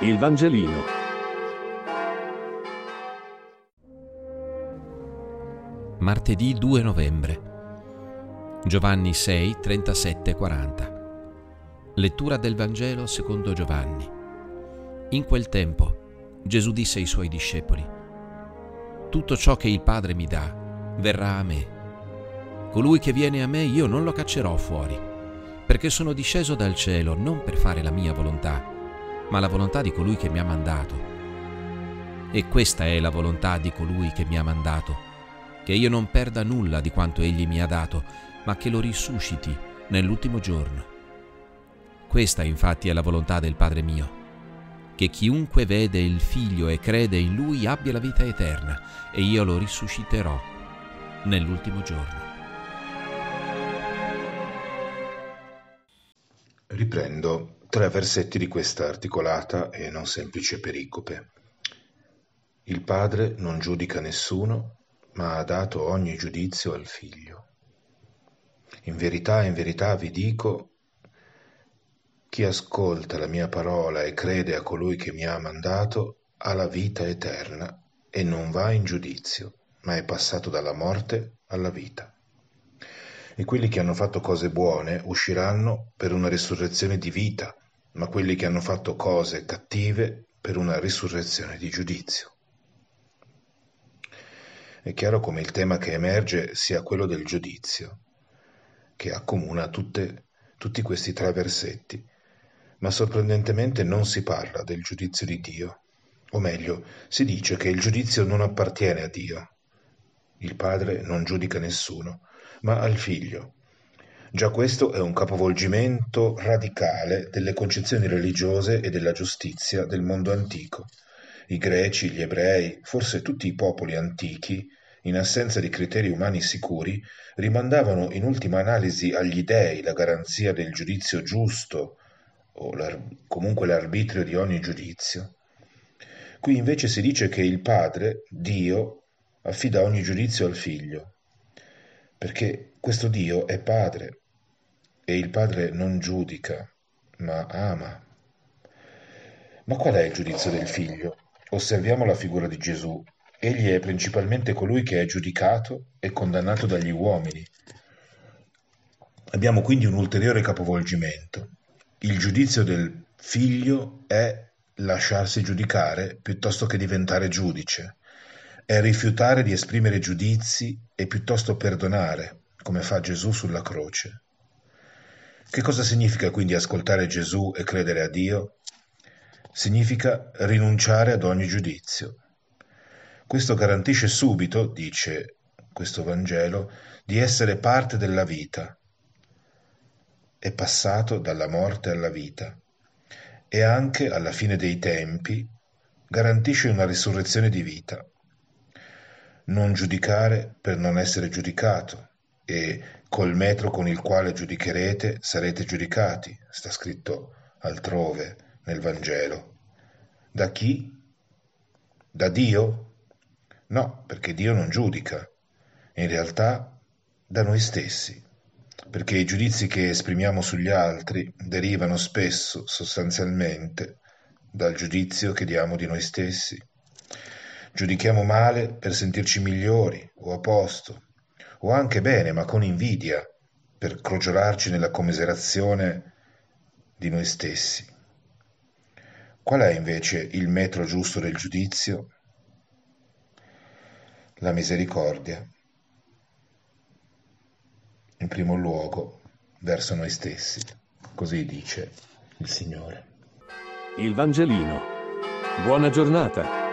Il Vangelino. Martedì 2 novembre. Giovanni 6, 37, 40. Lettura del Vangelo secondo Giovanni. In quel tempo Gesù disse ai suoi discepoli, Tutto ciò che il Padre mi dà verrà a me. Colui che viene a me io non lo caccerò fuori, perché sono disceso dal cielo non per fare la mia volontà, ma la volontà di colui che mi ha mandato. E questa è la volontà di colui che mi ha mandato, che io non perda nulla di quanto egli mi ha dato, ma che lo risusciti nell'ultimo giorno. Questa infatti è la volontà del Padre mio, che chiunque vede il Figlio e crede in Lui abbia la vita eterna, e io lo risusciterò nell'ultimo giorno. Riprendo tre versetti di questa articolata e non semplice pericope. Il Padre non giudica nessuno, ma ha dato ogni giudizio al Figlio. In verità, in verità vi dico, chi ascolta la mia parola e crede a colui che mi ha mandato ha la vita eterna e non va in giudizio, ma è passato dalla morte alla vita. E quelli che hanno fatto cose buone usciranno per una risurrezione di vita, ma quelli che hanno fatto cose cattive per una risurrezione di giudizio. È chiaro come il tema che emerge sia quello del giudizio, che accomuna tutte, tutti questi tre versetti, ma sorprendentemente non si parla del giudizio di Dio, o meglio, si dice che il giudizio non appartiene a Dio. Il Padre non giudica nessuno, ma al Figlio. Già questo è un capovolgimento radicale delle concezioni religiose e della giustizia del mondo antico. I greci, gli ebrei, forse tutti i popoli antichi, in assenza di criteri umani sicuri, rimandavano in ultima analisi agli dei la garanzia del giudizio giusto o l'ar- comunque l'arbitrio di ogni giudizio. Qui invece si dice che il Padre, Dio, affida ogni giudizio al Figlio, perché questo Dio è Padre e il Padre non giudica, ma ama. Ma qual è il giudizio del Figlio? Osserviamo la figura di Gesù. Egli è principalmente colui che è giudicato e condannato dagli uomini. Abbiamo quindi un ulteriore capovolgimento. Il giudizio del Figlio è lasciarsi giudicare piuttosto che diventare giudice, è rifiutare di esprimere giudizi e piuttosto perdonare, come fa Gesù sulla croce. Che cosa significa quindi ascoltare Gesù e credere a Dio? Significa rinunciare ad ogni giudizio. Questo garantisce subito, dice questo Vangelo, di essere parte della vita. È passato dalla morte alla vita e anche alla fine dei tempi garantisce una risurrezione di vita. Non giudicare per non essere giudicato e col metro con il quale giudicherete sarete giudicati, sta scritto altrove nel Vangelo. Da chi? Da Dio? No, perché Dio non giudica. In realtà da noi stessi, perché i giudizi che esprimiamo sugli altri derivano spesso, sostanzialmente, dal giudizio che diamo di noi stessi. Giudichiamo male per sentirci migliori o a posto, o anche bene, ma con invidia, per crogiolarci nella commiserazione di noi stessi. Qual è invece il metro giusto del giudizio? La misericordia, in primo luogo verso noi stessi, così dice il Signore. Il Vangelino. Buona giornata.